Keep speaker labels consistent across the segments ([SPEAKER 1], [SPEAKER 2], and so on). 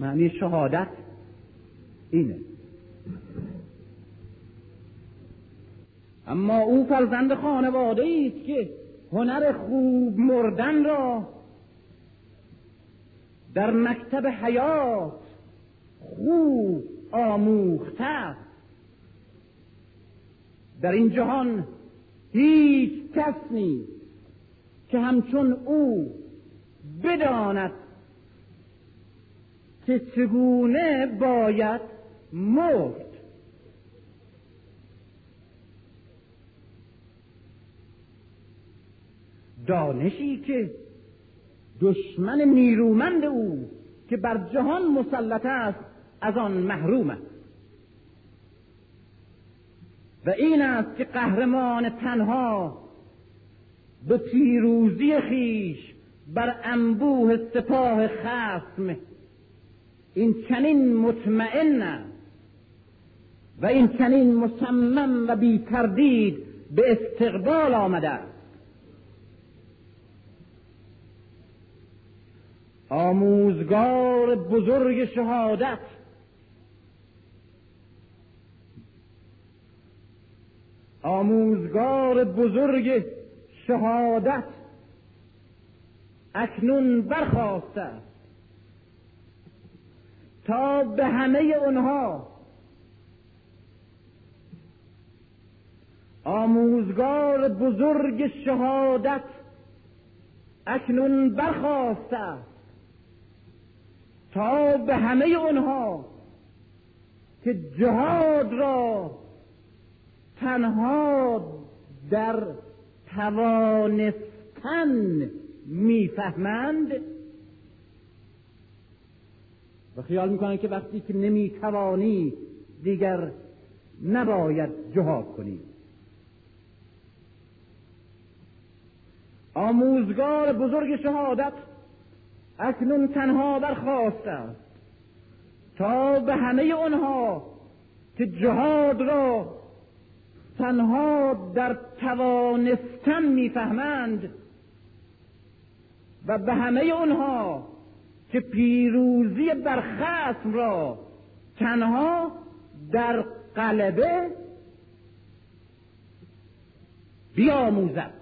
[SPEAKER 1] معنی شهادت اینه. اما او فرزند خانواده است که هنر خوب مردن را در مکتب حیات خوب آموخته در این جهان هیچ کس نیست که همچون او بداند که چگونه باید مرد دانشی که دشمن نیرومند او که بر جهان مسلط است از آن محروم است. و این است که قهرمان تنها به پیروزی خیش بر انبوه سپاه خصم این چنین مطمئن و این چنین مصمم و بی تردید به استقبال آمده آموزگار بزرگ شهادت آموزگار بزرگ شهادت اکنون برخواسته است. تا به همه اونها آموزگار بزرگ شهادت اکنون برخواسته است تا به همه اونها که جهاد را تنها در توانستن می‌فهمند خیال می‌کنند که وقتی که نمی‌توانی دیگر نباید جهاد کنی. آموزگار بزرگ شهادت اکنون تنها برخواسته است. تا به همه آنها که جهاد را تنها در توانستن می‌فهمند و به همه آنها که پیروزی بر خصم را تنها در قلبه بیاموزد.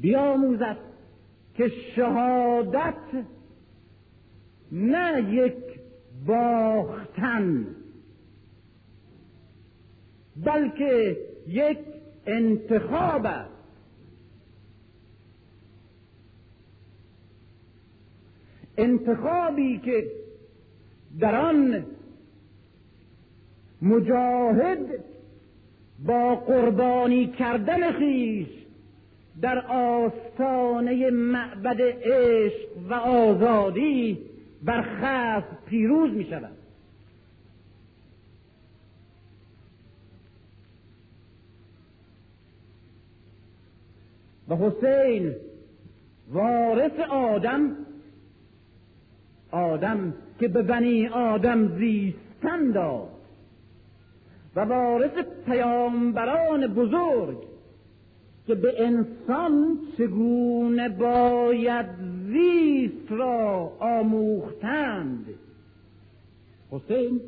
[SPEAKER 1] بیاموزد که شهادت نه یک باختن بلکه یک انتخاب است. انتخابی که در آن مجاهد با قربانی کردن خیش در آستانه معبد عشق و آزادی بر خصم پیروز می شود. و حسین وارث آدم آدم که به بنی آدم زیستن داد و وارث پیامبران بزرگ که به انسان چگونه باید زیست را آموختند. حسین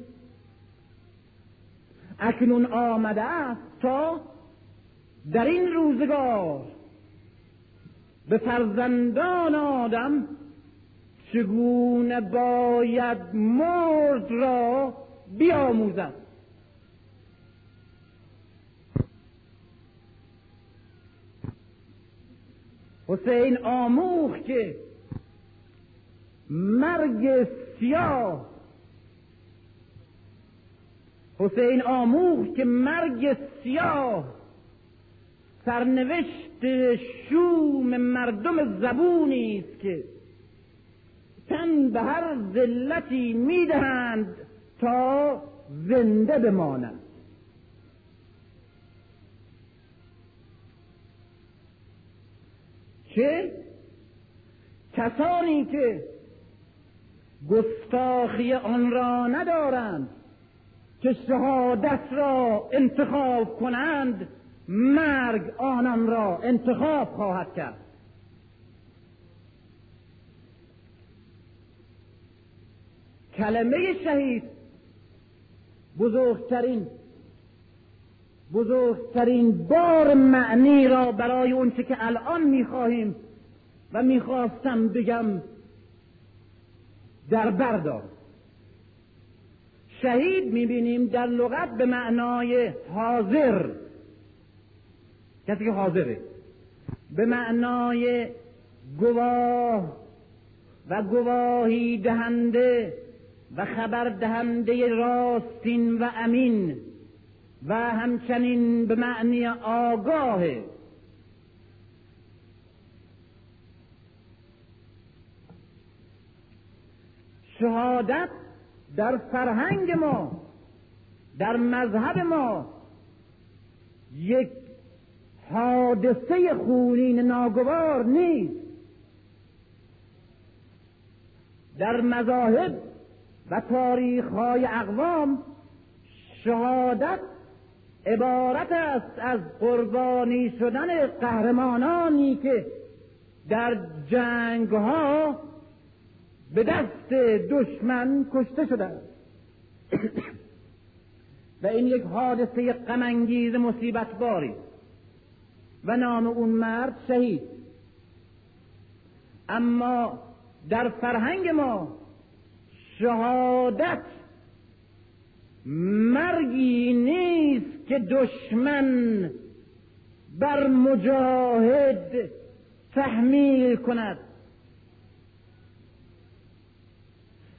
[SPEAKER 1] اکنون آمده است تا در این روزگار به فرزندان آدم چگونه باید مرد را بیاموزد؟ حسین آموخ که مرگ سیاه. حسین آموخ که مرگ سیاه سرنوشت شوم مردم زبونی است که تن به هر ذلتی می‌دهند تا زنده بمانند. که کسانی که گستاخی آن را ندارند که شهادت را انتخاب کنند مرگ آنان را انتخاب خواهد کرد. کلمه شهید. بزرگترین بزرگترین بار معنی را برای اونچه که الان می‌خواهیم و می‌خواستم بگم در بردار. شهید می‌بینیم در لغت به معنای حاضر. کسی که حاضره. به معنای گواه و گواهی دهنده و خبر دهنده راستین و امین و همچنین به معنی آگاه شهادت در فرهنگ ما در مذهب ما یک حادثه خونین ناگوار نیست. در مذاهب و تاریخ های اقوام شهادت عبارت است از قربانی شدن قهرمانانی که در جنگ ها به دست دشمن کشته شدند. و این یک حادثه غمانگیز مصیبت باری و نام اون مرد شهید. اما در فرهنگ ما شهادت مرگی نیست که دشمن بر مجاهد تحمیل کند.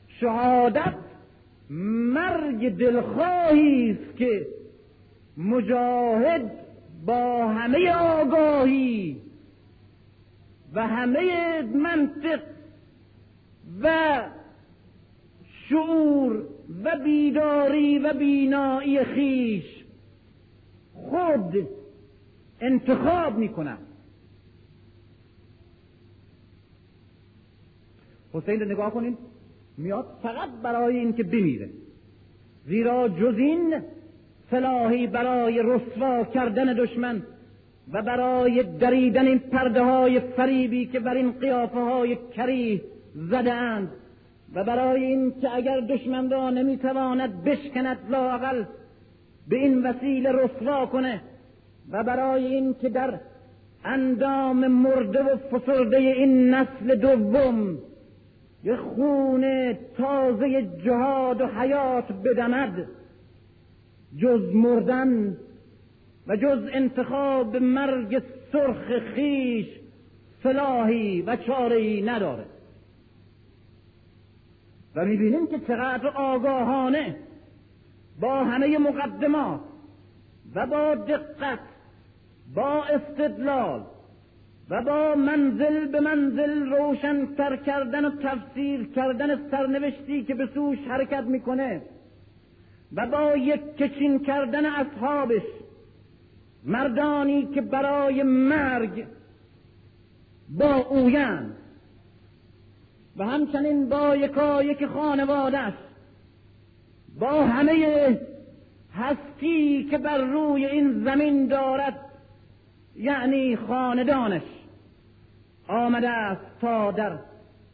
[SPEAKER 1] شهادت مرگ دلخواهی است که مجاهد با همه آگاهی و همه منطق و شعور و بیداری و بینایی خیش خود انتخاب می حسین نگاه کنید میاد فقط برای اینکه بمیره. زیرا جز این سلاحی برای رسوا کردن دشمن و برای دریدن این پرده های فریبی که بر این قیافه های زده اند و برای این که اگر دشمن را نمی‌تواند بشکند لاقل به این وسیله رسوا کنه و برای این که در اندام مرده و فسرده این نسل دوم یه خون تازه جهاد و حیات بدمد جز مردن و جز انتخاب مرگ سرخ خیش سلاحی و چارهی نداره و می‌بینیم که چقدر آگاهانه با همه مقدمات و با دقت با استدلال و با منزل به منزل روشنتر کردن و تفسیر کردن سرنوشتی که به سوش حرکت می‌کنه و با یک کچین کردن اصحابش مردانی که برای مرگ با اویند و همچنین با یکایک خانوادش با همه هستی که بر روی این زمین دارد یعنی خاندانش آمده است تا در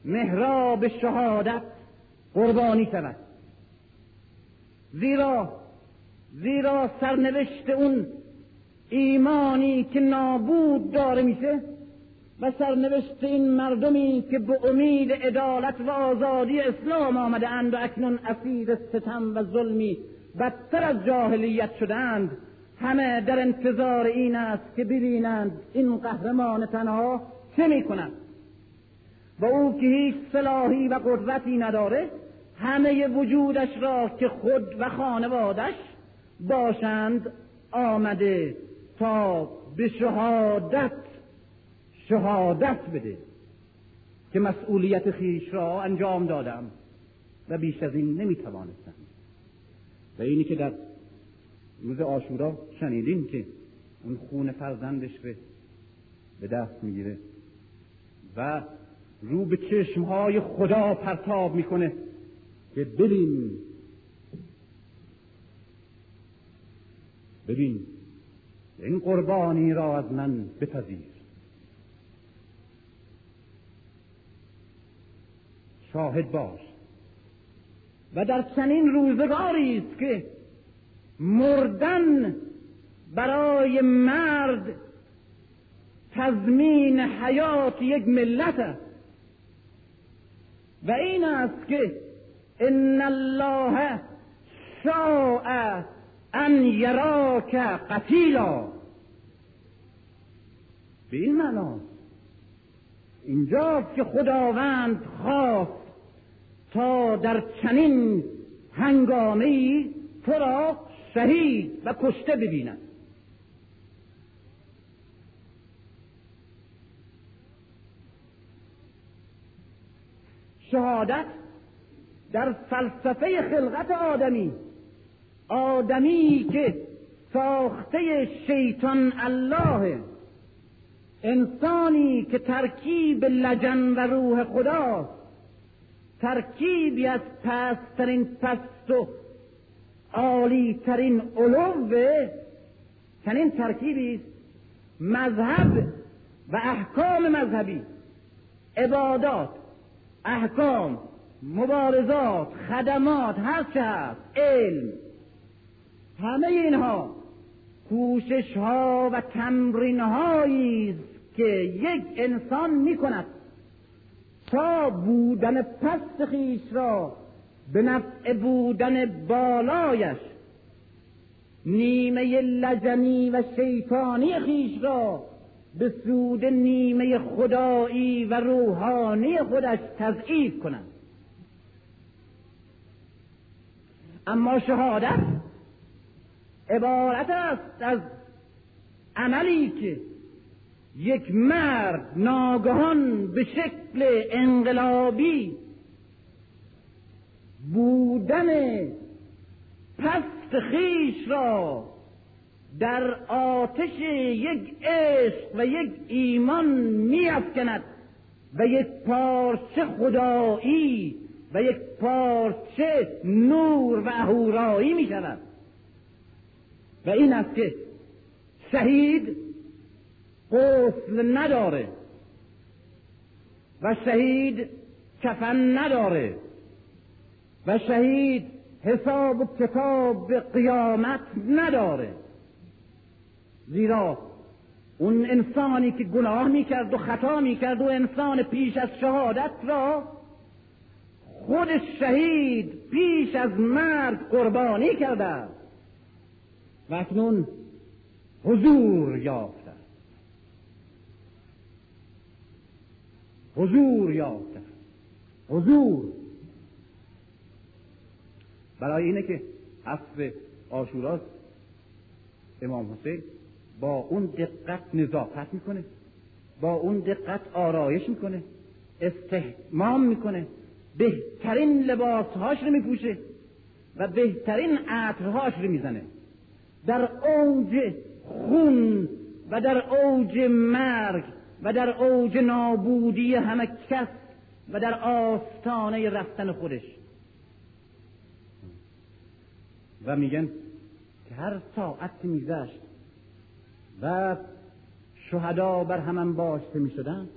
[SPEAKER 1] محراب شهادت قربانی شود. زیرا زیرا سرنوشت اون ایمانی که نابود داره میشه و سرنوشت این مردمی که به امید عدالت و آزادی اسلام آمده اند و اکنون اسیر ستم و ظلمی بدتر از جاهلیت شدند همه در انتظار این است که ببینند این قهرمان تنها چه می‌کنند و او که هیچ صلاحی و قدرتی نداره همه وجودش را که خود و خانوادش باشند آمده تا به شهادت شهادت بده که مسئولیت خیش را انجام دادم و بیش از این نمی‌توانستم. و اینی که در روز آشورا شنیدیم که اون خون فرزندش به دست می‌گیره و رو به چشمهای خدا پرتاب می‌کنه که ببین. ببین این قربانی را از من بپذیر. شاهد باش. و در چنین روزگاری است که مردن برای مرد تضمین حیات یک ملت است. و این است که ان الله شاء ان یراک قتیلا. به این معنا اینجاست که خداوند خواست تا در چنین هنگامه ای تو را شهید و کشته ببیند. شهادت در فلسفه خلقت آدمی آدمی که ساخته شیطان الله انسانی که ترکیب لجن و روح خدا ترکیبی از پسترین پست و عالی ترین علوه چنین ترکیبی مذهب و احکام مذهبی عبادات احکام مبارزات خدمات هر چه هست علم همه اینها کوشش ها و تمرین هایی که یک انسان می کند تا بودن پست خیش را به نفع بودن بالایش نیمه لجنی و شیطانی خیش را به سود نیمه خدایی و روحانی خودش تضعیف کنند. اما شهادت عبارت است از عملی که یک مرد ناگهان به شکل انقلابی بودن پست خیش را در آتش یک عشق و یک ایمان میافکند و یک پارچه خدایی و یک پارچه نور و اهورایی می شود و این است که شهید قفل نداره. و شهید کفن نداره. و شهید حساب و کتاب قیامت نداره. زیرا اون انسانی که گناه می‌کرد و خطا می‌کرد و انسان پیش از شهادت را خود شهید پیش از مرد قربانی کرده. و اکنون حضور یافته حضور یافته. حضور. برای اینه که عصر آشوراست امام حسین با اون دقت نظافت می‌کنه با اون دقت آرایش می‌کنه استحمام می‌کنه بهترین لباسهاش رو میپوشه و بهترین عطرهاش رو می‌زنه. در اوج خون و در اوج مرگ و در اوج نابودی همه کس و در آستانه رفتن خودش. و میگن که هر ساعت میگذشت و شهدا بر هم انباشته می شدن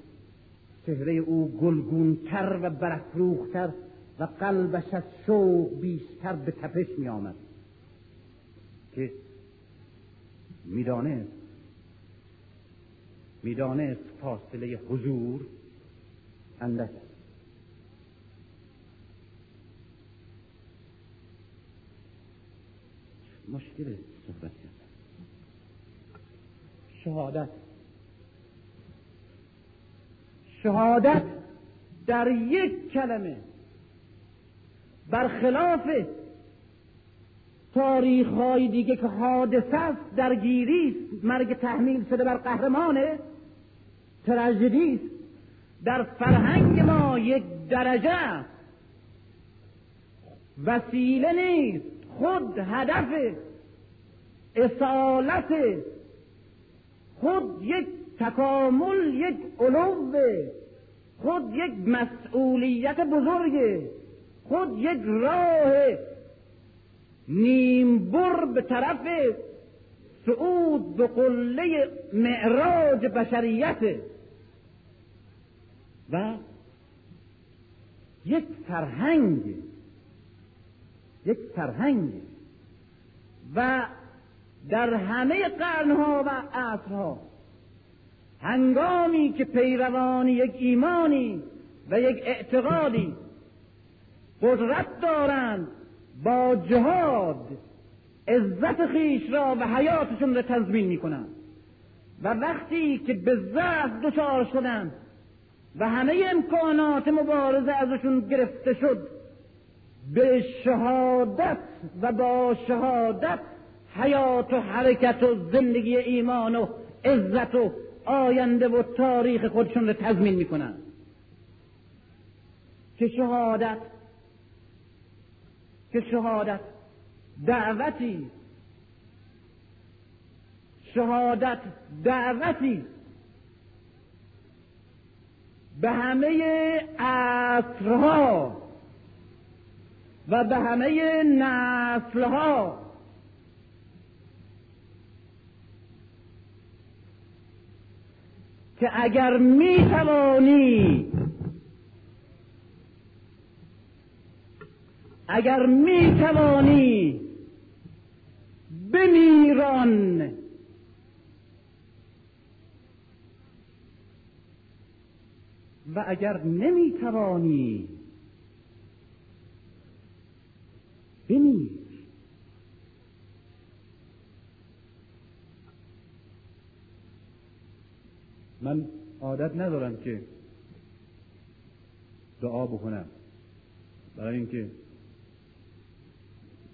[SPEAKER 1] چهره او گلگونتر و برافروختر و قلبش از شوق بیشتر به تپش می آمد که می‌دانست می‌دانست فاصله حضور اندک است. مشکل صحبت شهادت. شهادت در یک کلمه. برخلاف تاریخ های دیگه که حادثه است درگیری مرگ تحمیل شده بر قهرمانه تراژدی در فرهنگ ما یک درجه وسیله نیست خود هدف اصالت خود یک تکامل یک علوه خود یک مسئولیت بزرگه خود یک راه نیمبر به طرف صعود به قله معراج بشریت. و یک فرهنگ یک فرهنگ و در همه قرنها و عصرها هنگامی که پیروان یک ایمانی و یک اعتقادی قدرت دارند با جهاد عزت خیش را و حیاتشون را تضمین می‌کنند. و وقتی که به ضعف دچار شدند و همه امکانات مبارزه ازشون گرفته شد. به شهادت و با شهادت حیات و حرکت و زندگی ایمان و عزت و آینده و تاریخ خودشون رو تضمین می‌کنن. که شهادت که شهادت دعوتی شهادت دعوتی به همه عصرها و به همه نسلها. که اگر می توانی اگر می توانی بمیران اگر نمی توانی بمیر من عادت ندارم که دعا بکنم. برای اینکه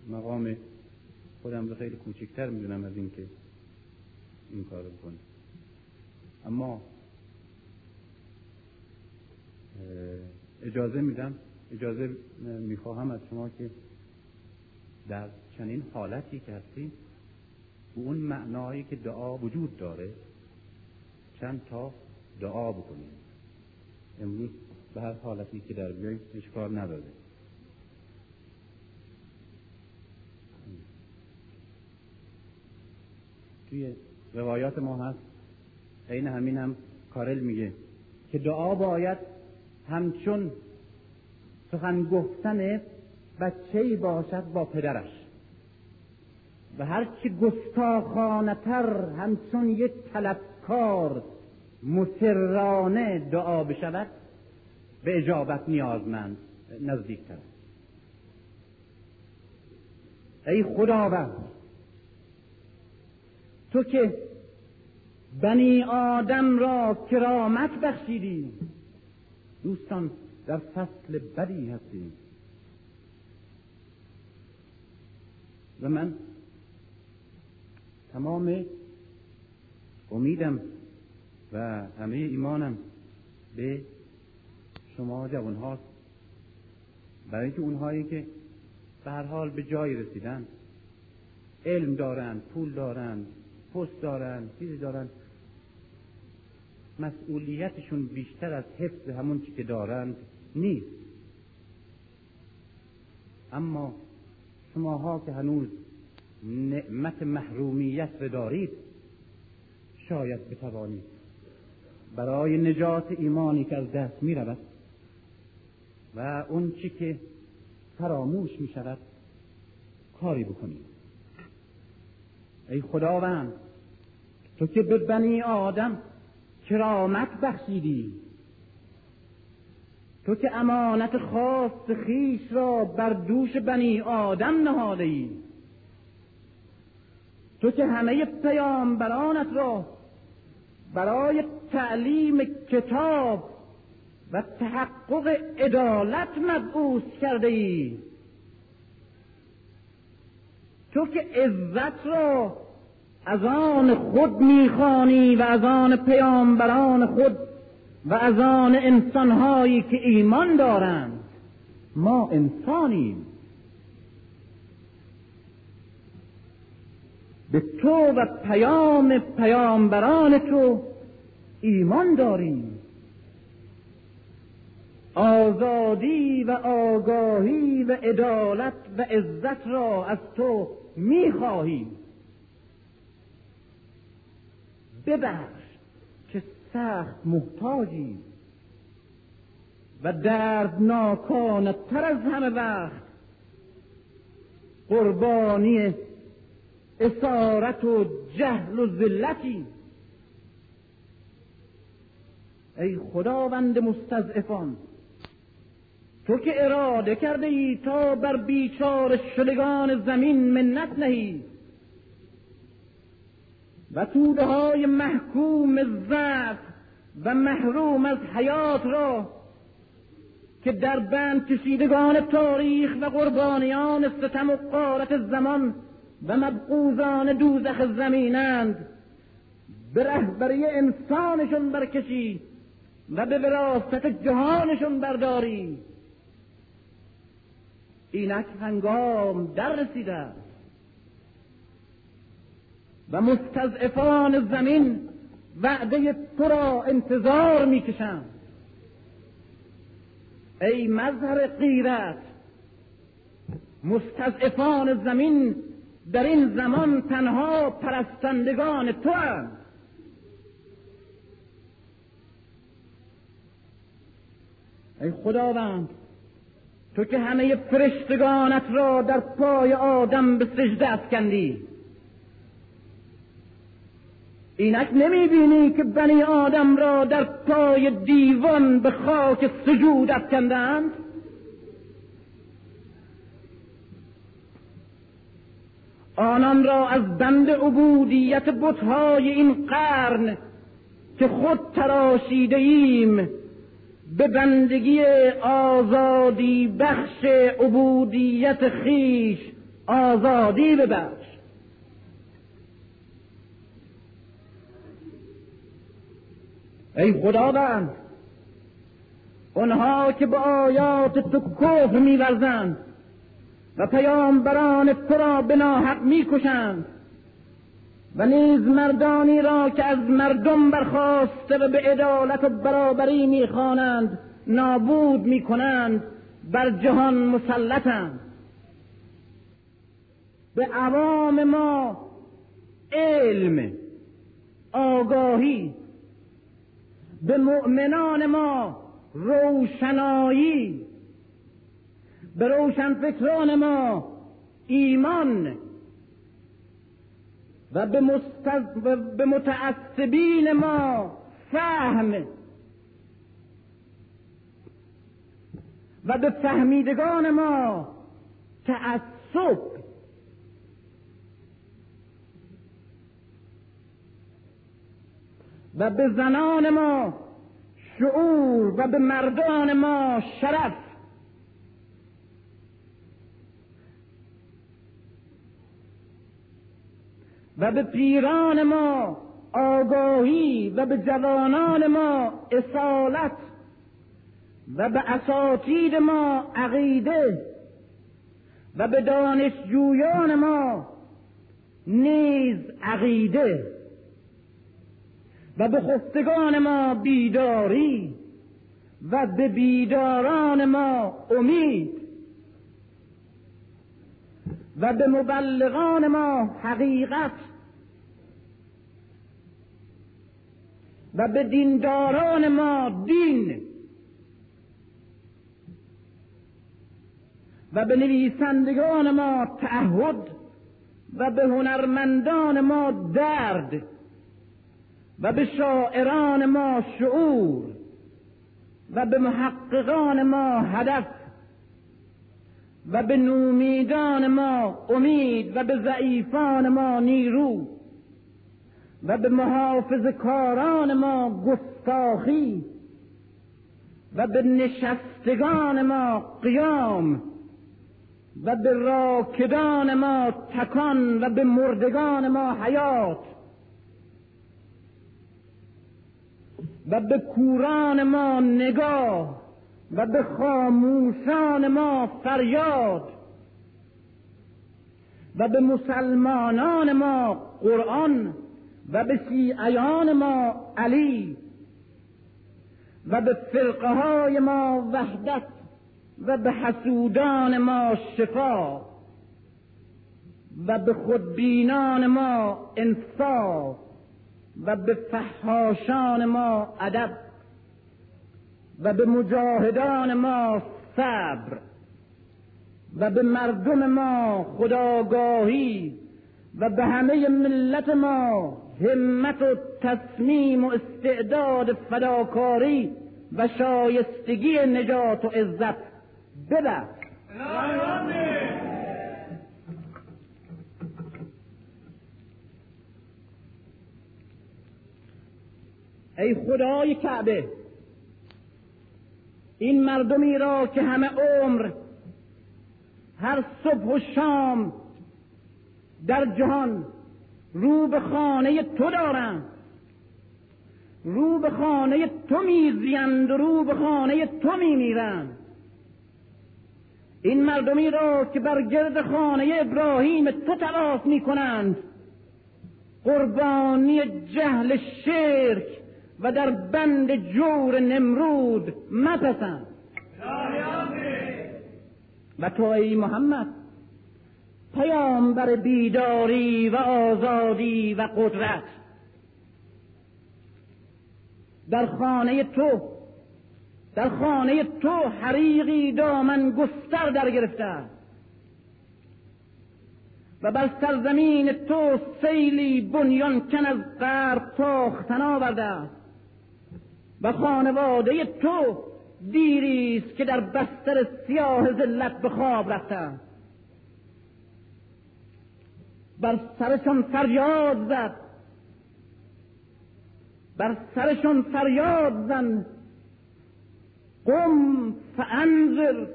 [SPEAKER 1] مقام خودم رو خیلی کوچکتر می‌دونم از اینکه این کار بکنم. اما اجازه میدم اجازه می‌خواهم از شما که در چنین حالتی که هستیم اون معنایی که دعا وجود داره چند تا دعا بکنیم. امروز به هر حالتی که در بیاییم اشکال نداره. توی روایات ما هست این همین هم کارل میگه که دعا باید همچون سخن گفتن بچه باشد با پدرش. و هرچی گستاخانه تر همچون یک طلبکار مسررانه دعا بشود به اجابت نیازمند نزدیکتر. ای خداوند تو که بنی آدم را کرامت بخشیدی دوستان در فصل بدی هستیم و من تمام امیدم و همه ایمانم به شما جوان هاست برای اینکه اونهایی که به هر حال به جایی رسیدن علم دارند پول دارند پست دارند چیزی دارند مسئولیتشون بیشتر از حفظ همون که دارند نیست. اما شماها که هنوز نعمت محرومیت رو دارید شاید بتوانید برای نجات ایمانی که از دست می رود و اون چی که فراموش می شود کاری بکنید. ای خداوند تو که به بنی آدم کرامت بخشیدی. تو که امانت خاص خیش را بر دوش بنی آدم نهاده ای تو که همه پیامبرانت را برای تعلیم کتاب و تحقق عدالت مبعوث کرده ای تو که عزت را از آن خود می‌خوانی و از آن پیامبران خود و از آن انسانهایی که ایمان دارند. ما انسانیم. به تو و پیام پیامبران تو ایمان داریم. آزادی و آگاهی و عدالت و عزت را از تو می‌خواهیم. ببخش که سخت محتاجیم و دردناکانه تر از همه وقت قربانی اسارت و جهل و ذلتی. ای خداوند مستضعفان تو که اراده کرده ای تا بر بیچار شدگان زمین منت نهی. و توده های محکوم ضعف و محروم از حیات را که در بند کشیدگان تاریخ و قربانیان ستم و قارت زمان و مبقوزان دوزخ زمینند به رهبری انسانشون برکشی و به وراست جهانشون برداری. اینک هنگام در رسیده و مستضعفان زمین وعده تو را انتظار می‌کشند ای مظهر غیرت مستضعفان زمین در این زمان تنها پرستندگان تو هم. ای خداوند تو که همه فرشتگانت را در پای آدم به سجده افکندی اینک نمی بینی که بنی آدم را در پای دیوان به خاک سجود افکندند آنان را از بند عبودیت بتهای این قرن که خود تراشیده ایم به بندگی آزادی بخش عبودیت خیش آزادی ببخش. ای خداوند آنها که به آیات تو کفر میورزند و پیامبران تو را به ناحق می‌کشند و نیز مردانی را که از مردم برخواسته و به عدالت و برابری می‌خوانند نابود می‌کنند بر جهان مسلطند. به عوام ما علم آگاهی به مؤمنان ما روشنایی به روشنفکران ما ایمان و به, مستز... به متعصبین ما فهم و به فهمیدگان ما تعصب و به زنان ما شعور و به مردان ما شرف. و به پیران ما آگاهی و به جوانان ما اصالت و به اساتید ما عقیده و به دانشجویان ما نیز عقیده. و به خفتگان ما بیداری و به بیداران ما امید و به مبلغان ما حقیقت و به دینداران ما دین و به نویسندگان ما تعهد و به هنرمندان ما درد و به شاعران ما شعور و به محققان ما هدف و به نومیدان ما امید و به ضعیفان ما نیرو و به محافظ کاران ما گستاخی و به نشستگان ما قیام و به راکدان ما تکان و به مردگان ما حیات و به کوران ما نگاه و به خاموشان ما فریاد و به مسلمانان ما قرآن و به شیعیان ما علی و به فرقه های ما وحدت و به حسودان ما شفا و به خودبینان ما انصاف. و به فحاشان ما ادب و به مجاهدان ما صبر و به مردم ما خداگاهی و به همه ملت ما همت و تصمیم و استعداد فداکاری و شایستگی نجات و عزت. ببخش. ای خدای کعبه این مردمی را که همه عمر هر صبح و شام در جهان رو به خانه تو دارند رو به خانه تو میزیند رو به خانه تو میمیرند. این مردمی را که بر گرد خانه ابراهیم تو تلاف می‌کنند قربانی جهل شرک و در بند جور نمرود مپسند. و تو ای محمد پیامبر بیداری و آزادی و قدرت در خانه تو در خانه تو حریقی دامن گستر در گرفته. و بر سرزمین تو سیلی بنیان کن از غرب تاختن آورده و خانواده تو دیری است که در بستر سیاه ذلت به خواب رفته. بر سرشان فریاد زد. بر سرشان فریاد زن. قم فانذر.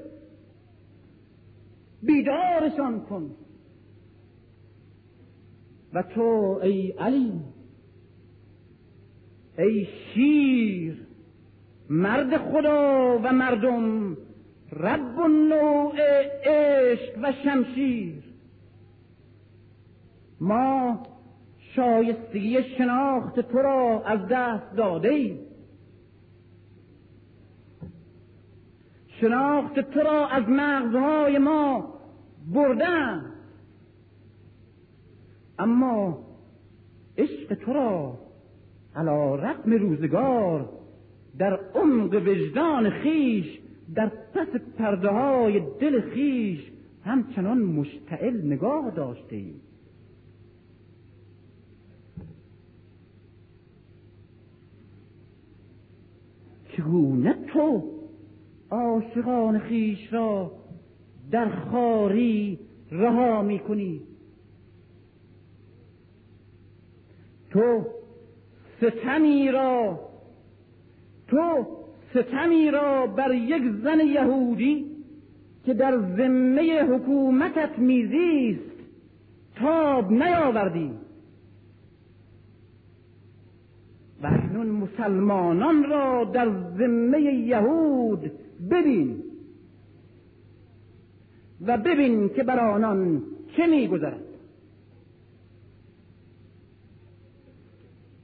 [SPEAKER 1] بیدارشان کن. و تو ای علی ای شیر مرد خدا و مردم رب نوع عشق و شمشیر. ما شایستگی شناخت تو را از دست داده ایم. شناخت تو را از مغزهای ما بردن اما عشق تو را علا رقم روزگار در عمق وجدان خیش در پس پرده های دل خیش همچنان مشتعل نگاه داشته ایم. چگونه تو عاشقان خیش را در خاری رها می کنی تو ستمی را تو ستمی را بر یک زن یهودی که در ذمه حکومتت میزیست تاب نیاوردی. و اکنون مسلمانان را در ذمه یهود ببین. و ببین که بر آنان چه میگذرد.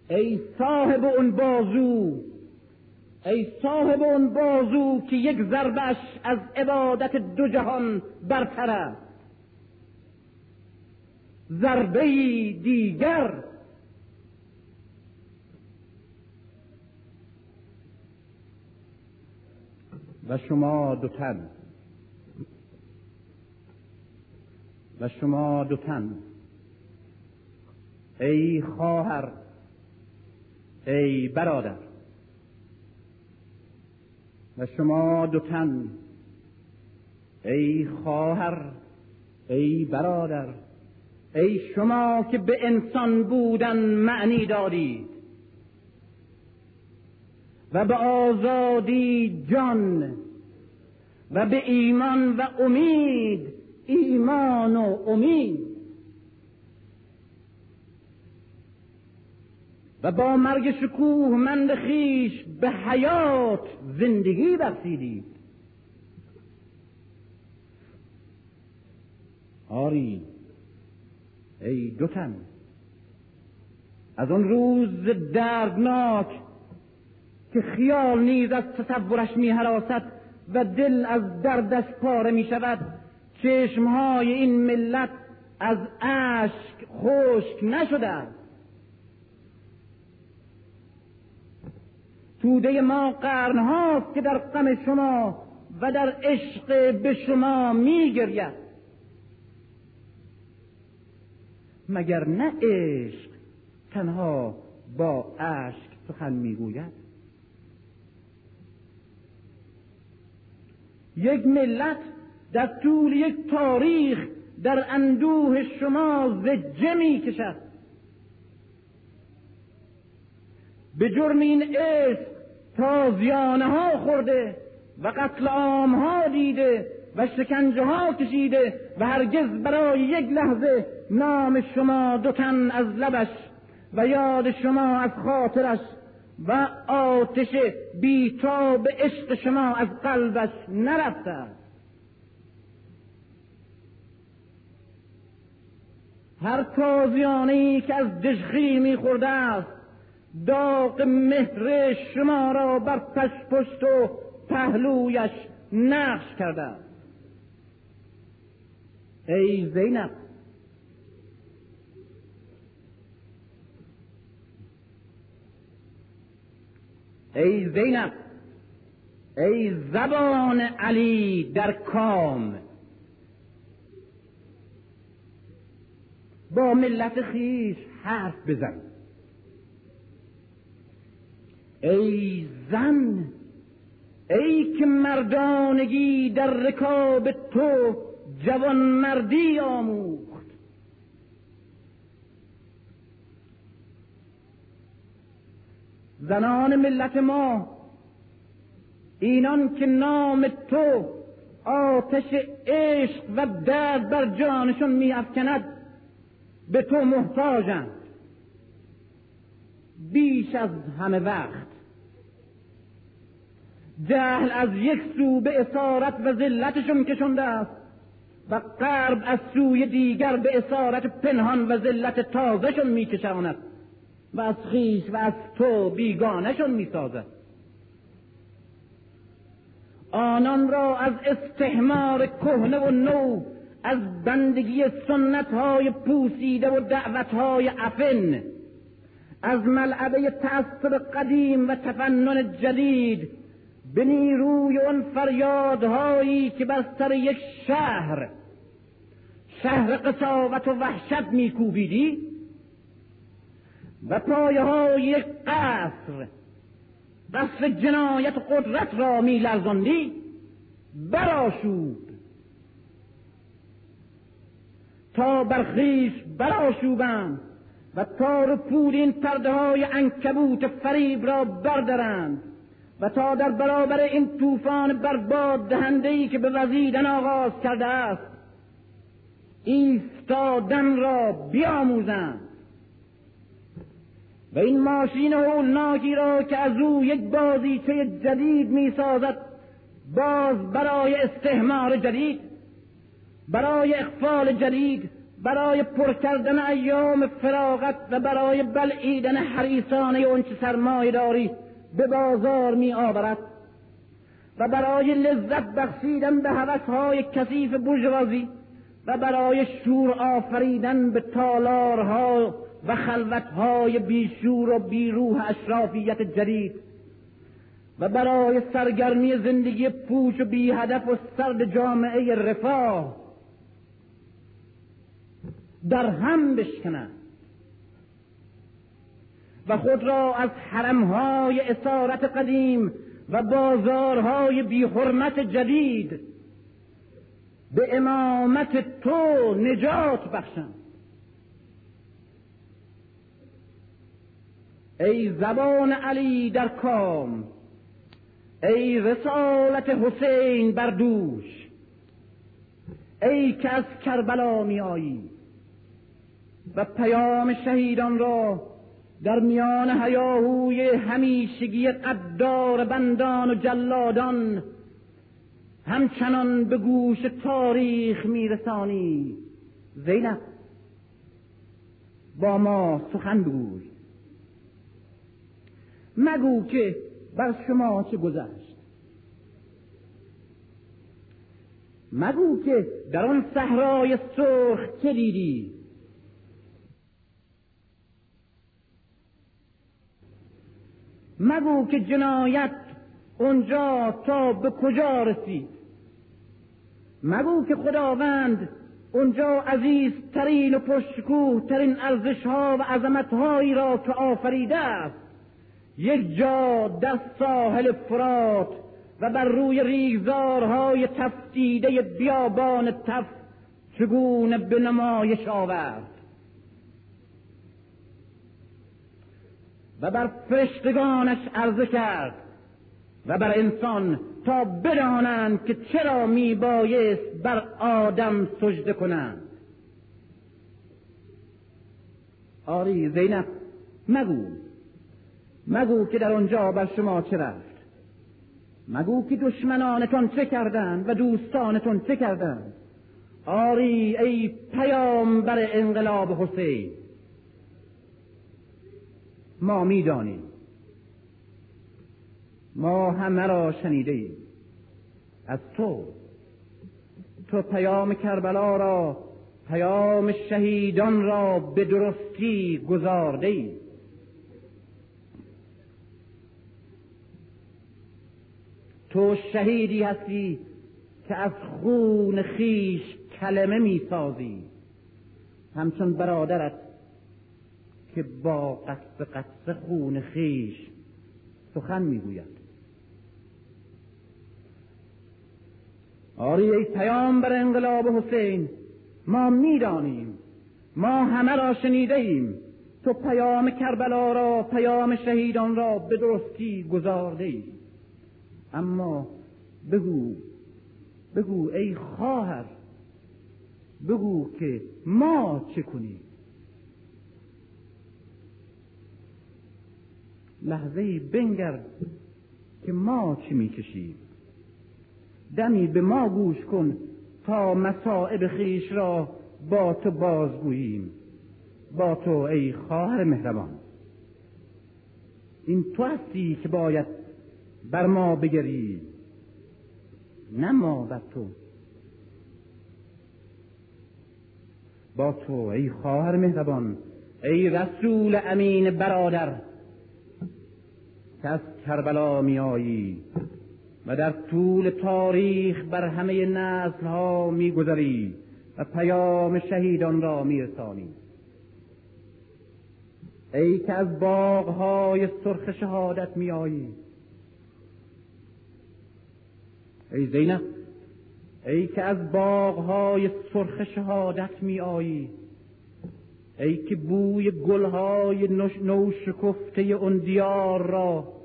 [SPEAKER 1] ای صاحب اون بازو ای صاحب اون بازو که یک ضربش از عبادت دو جهان برتر است. ضربه دیگر و شما دو تن. و شما دو تن. ای خواهر ای برادر. و شما دو تن. ای خواهر ای برادر ای شما که به انسان بودن معنی دادید و به آزادی جان و به ایمان و امید ایمان و امید. و با مرگ شکوه مند خیش به حیات زندگی بخشیدید آری ای دوتن از آن روز دردناک که خیال نیز از تصورش می و دل از دردش پاره می شود چشمهای این ملت از اشک خشک نشده توده ما قرنهاست که در غم شما و در عشق به شما میگرید. مگر نه عشق تنها با اشک سخن می‌گوید؟ یک ملت در طول یک تاریخ در اندوه شما زجه می کشد به جرم این عشق تازیانه ها خورده و قتل عام ها دیده و شکنجه ها کشیده و هرگز برای یک لحظه نام شما دوتن از لبش و یاد شما از خاطرش و آتش بیتاب عشق شما از قلبش نرفته هر تازیانه ای که از دشخی میخورده است داغ مهر شما را بر پشت پشت و پهلویش نقش کرده ای زینب ای زینب ای زبان علی در کام. با ملت خیش حرف بزن. ای زن ای که مردانگی در رکاب تو جوان مردی آموخت. زنان ملت ما اینان که نام تو آتش عشق و درد بر جانشون می به تو محتاجند. بیش از همه وقت. جهل از یک سو به اسارت و ذلتشون کشنده است و غرب از سوی دیگر به اسارت پنهان و ذلت تازهشون میکشاند و از خیش و از تو بیگانهشون می‌سازد. آنان را از استحمار کهنه و نو از بندگی سنت های پوسیده و دعوت های افن از ملعبه تعصب قدیم و تفنن جدید به نیروی اون فریادهایی که بر سر یک شهر شهر قصاوت و وحشت میکوبیدی و پایه های یک قصر قصر جنایت قدرت را میلرزاندی براشوب تا برخیش براشوبند و تار پود این پرده های انکبوت فریب را بردارند و تا در برابر این طوفان برباد دهنده ای که به وزیدن آغاز کرده است ایستادن را بیاموزند. و این ماشین هولناکی را که از او یک بازیچه جدید می‌سازد باز برای استهمار جدید برای اخفال جدید برای پر کردن ایام فراغت و برای بلعیدن حریصانه اونچه سرمایه داری به بازار می آورد و برای لذت بخشیدن به های کثیف بوژوازی و برای شور آفریدن به تالارها و خلوتهای بیشور و بیروح اشرافیت جدید و برای سرگرمی زندگی پوچ و بی هدف و سرد جامعه رفاه در هم بشکنند. و خود را از حرمهای اسارت قدیم و بازارهای بیحرمت جدید به امامت تو نجات بخشند. ای زبان علی در کام ای رسالت حسین بر دوش ای که از کربلا می آیی. و پیام شهیدان را در میان هیاهوی همیشگی قدار بندان و جلادان همچنان به گوش تاریخ میرسانی. زینب با ما سخن بگوی مگو که بر شما چه گذشت. مگو که در آن صحرای سرخ چه دیدی. مگو که جنایت اونجا تا به کجا رسید. مگو که خداوند اونجا عزیزترین و پرشکوه ترین ارزش ها و عظمت هایی را که آفریده است یک جا در ساحل فرات و بر روی ریگزارهای تفتیده بیابان تف چگونه به نمایش آورد؟ و بر فرشتگانش عرضه کرد و بر انسان تا بدانند که چرا می بایست بر آدم سجده کنند. آری زینب مگو مگو که در آنجا بر شما چه رفت. مگو که دشمنانتان چه کردند و دوستانتان چه کردند. آری ای پیام بر انقلاب حسین ما می‌دانیم. ما همه را شنیده ایم از تو. تو پیام کربلا را پیام شهیدان را به درستی گذارده ای تو شهیدی هستی که از خون خیش کلمه می‌سازی. همچون برادرت که با قصد قصد خون خیش سخن می‌گوید. آری ای پیام بر انقلاب حسین ما می‌دانیم ما همه را شنیده ایم تو پیام کربلا را پیام شهیدان را به درستی گذارده ای اما بگو بگو ای خواهر بگو که ما چه کنیم؟ لحظه بنگر که ما چی می‌کشیم؟ دمی به ما گوش کن تا مصائب خیش را با تو بازگوییم. با تو ای خواهر مهربان. این تو هستی که باید بر ما بگری نه ما بر تو. با تو ای خواهر مهربان ای رسول امین برادر که از کربلا میایی و در طول تاریخ بر همه نسل ها میگذری و پیام شهیدان را میرسانی. ای که از باغ های سرخ شهادت میآیی. ای زینب ای که از باغ های سرخ شهادت میآیی. ای که بوی گلهای نو شکفته اون دیار را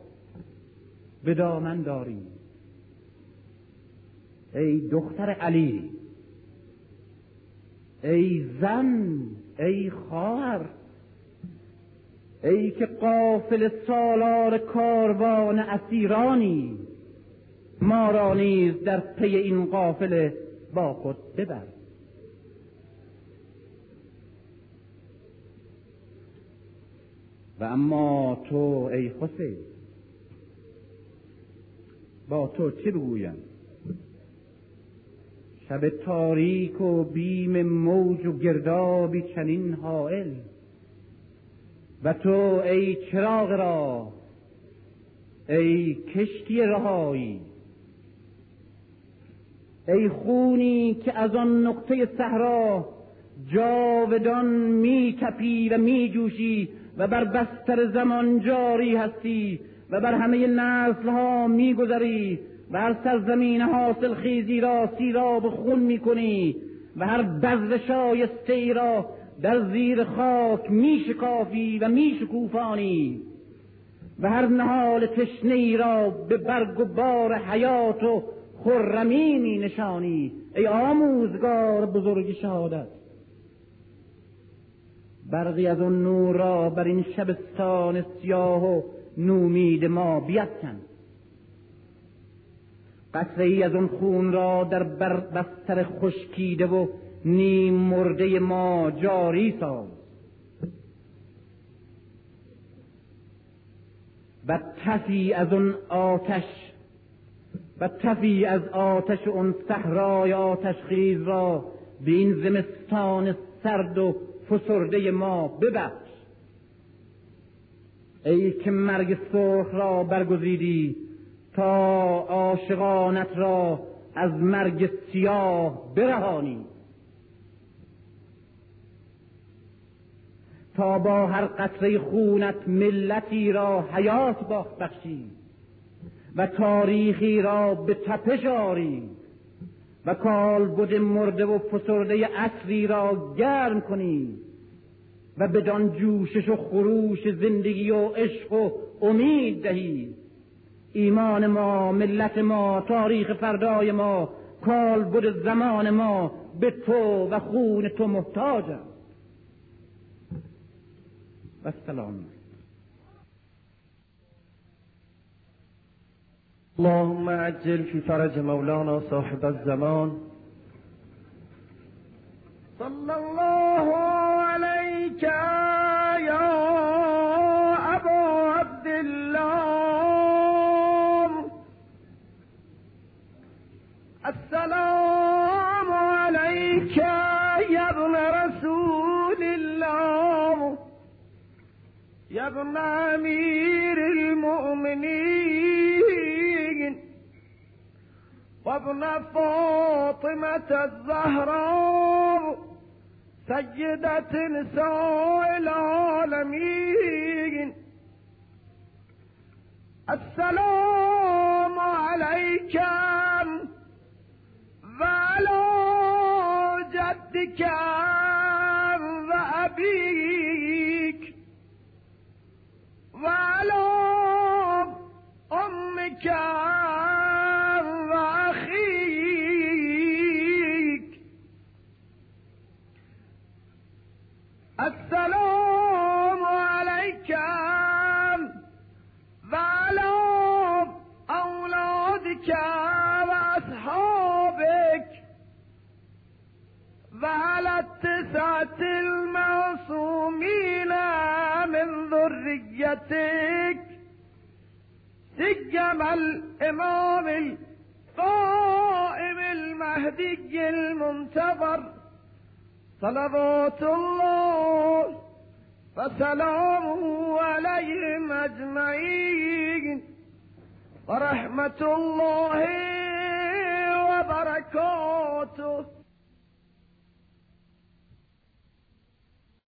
[SPEAKER 1] به دامن داری ای دختر علی ای زن ای خواهر ای که قافل سالار کاروان اسیرانی ما را نیز در پی این قافله با خود ببر. و اما تو ای حسین با تو چه بگویم؟ شب تاریک و بیم موج و گردابی چنین حائل. و تو ای چراغ را ای کشتی رهایی. ای خونی که از آن نقطه صحرا جاودان می کپی و می جوشی و بر بستر زمان جاری هستی. و بر همه نسل ها می گذری و هر سرزمین حاصل خیزی را سیراب خون می کنی و هر بذر شایسته ای را در زیر خاک می شکافی و می شکوفانی و هر نهال تشنه را به برگ و بار حیات و خرمی می نشانی. ای آموزگار بزرگ شهادت. برقی از اون نور را بر این شبستان سیاه و نومید ما بیفکن. قطره ای از اون خون را در بر بستر خشکیده و نیم مرده ما جاری ساز. و تفی از اون آتش و تفی از آتش اون صحرای آتش خیز را به این زمستان سرد و فسرده ما ببخش ای که مرگ سرخ را برگزیدی تا عاشقانت را از مرگ سیاه برهانی. تا با هر قطره خونت ملتی را حیات باخت بخشی و تاریخی را به تپش آری و کالبد مرده و فسرده اصری را گرم کنی. و بدان جوشش و خروش زندگی و عشق و امید دهی. ایمان ما ملت ما تاریخ فردای ما کالبد زمان ما به تو و خون تو محتاجم و سلام.
[SPEAKER 2] اللهم عجل في فرج مولانا صاحب الزمان. صلى الله عليك يا أبا عبد الله. السلام عليك يا ابن رسول الله. يا ابن أمير المؤمنين. وابن فاطمة الزهراء. سيدة نساء العالمين. السلام عليك وعلى جدك المعصومين من ذريتك سجم الإمام القائم المهدي المنتظر. صلوات الله وسلامه عليهم أجمعين. ورحمة الله وبركاته.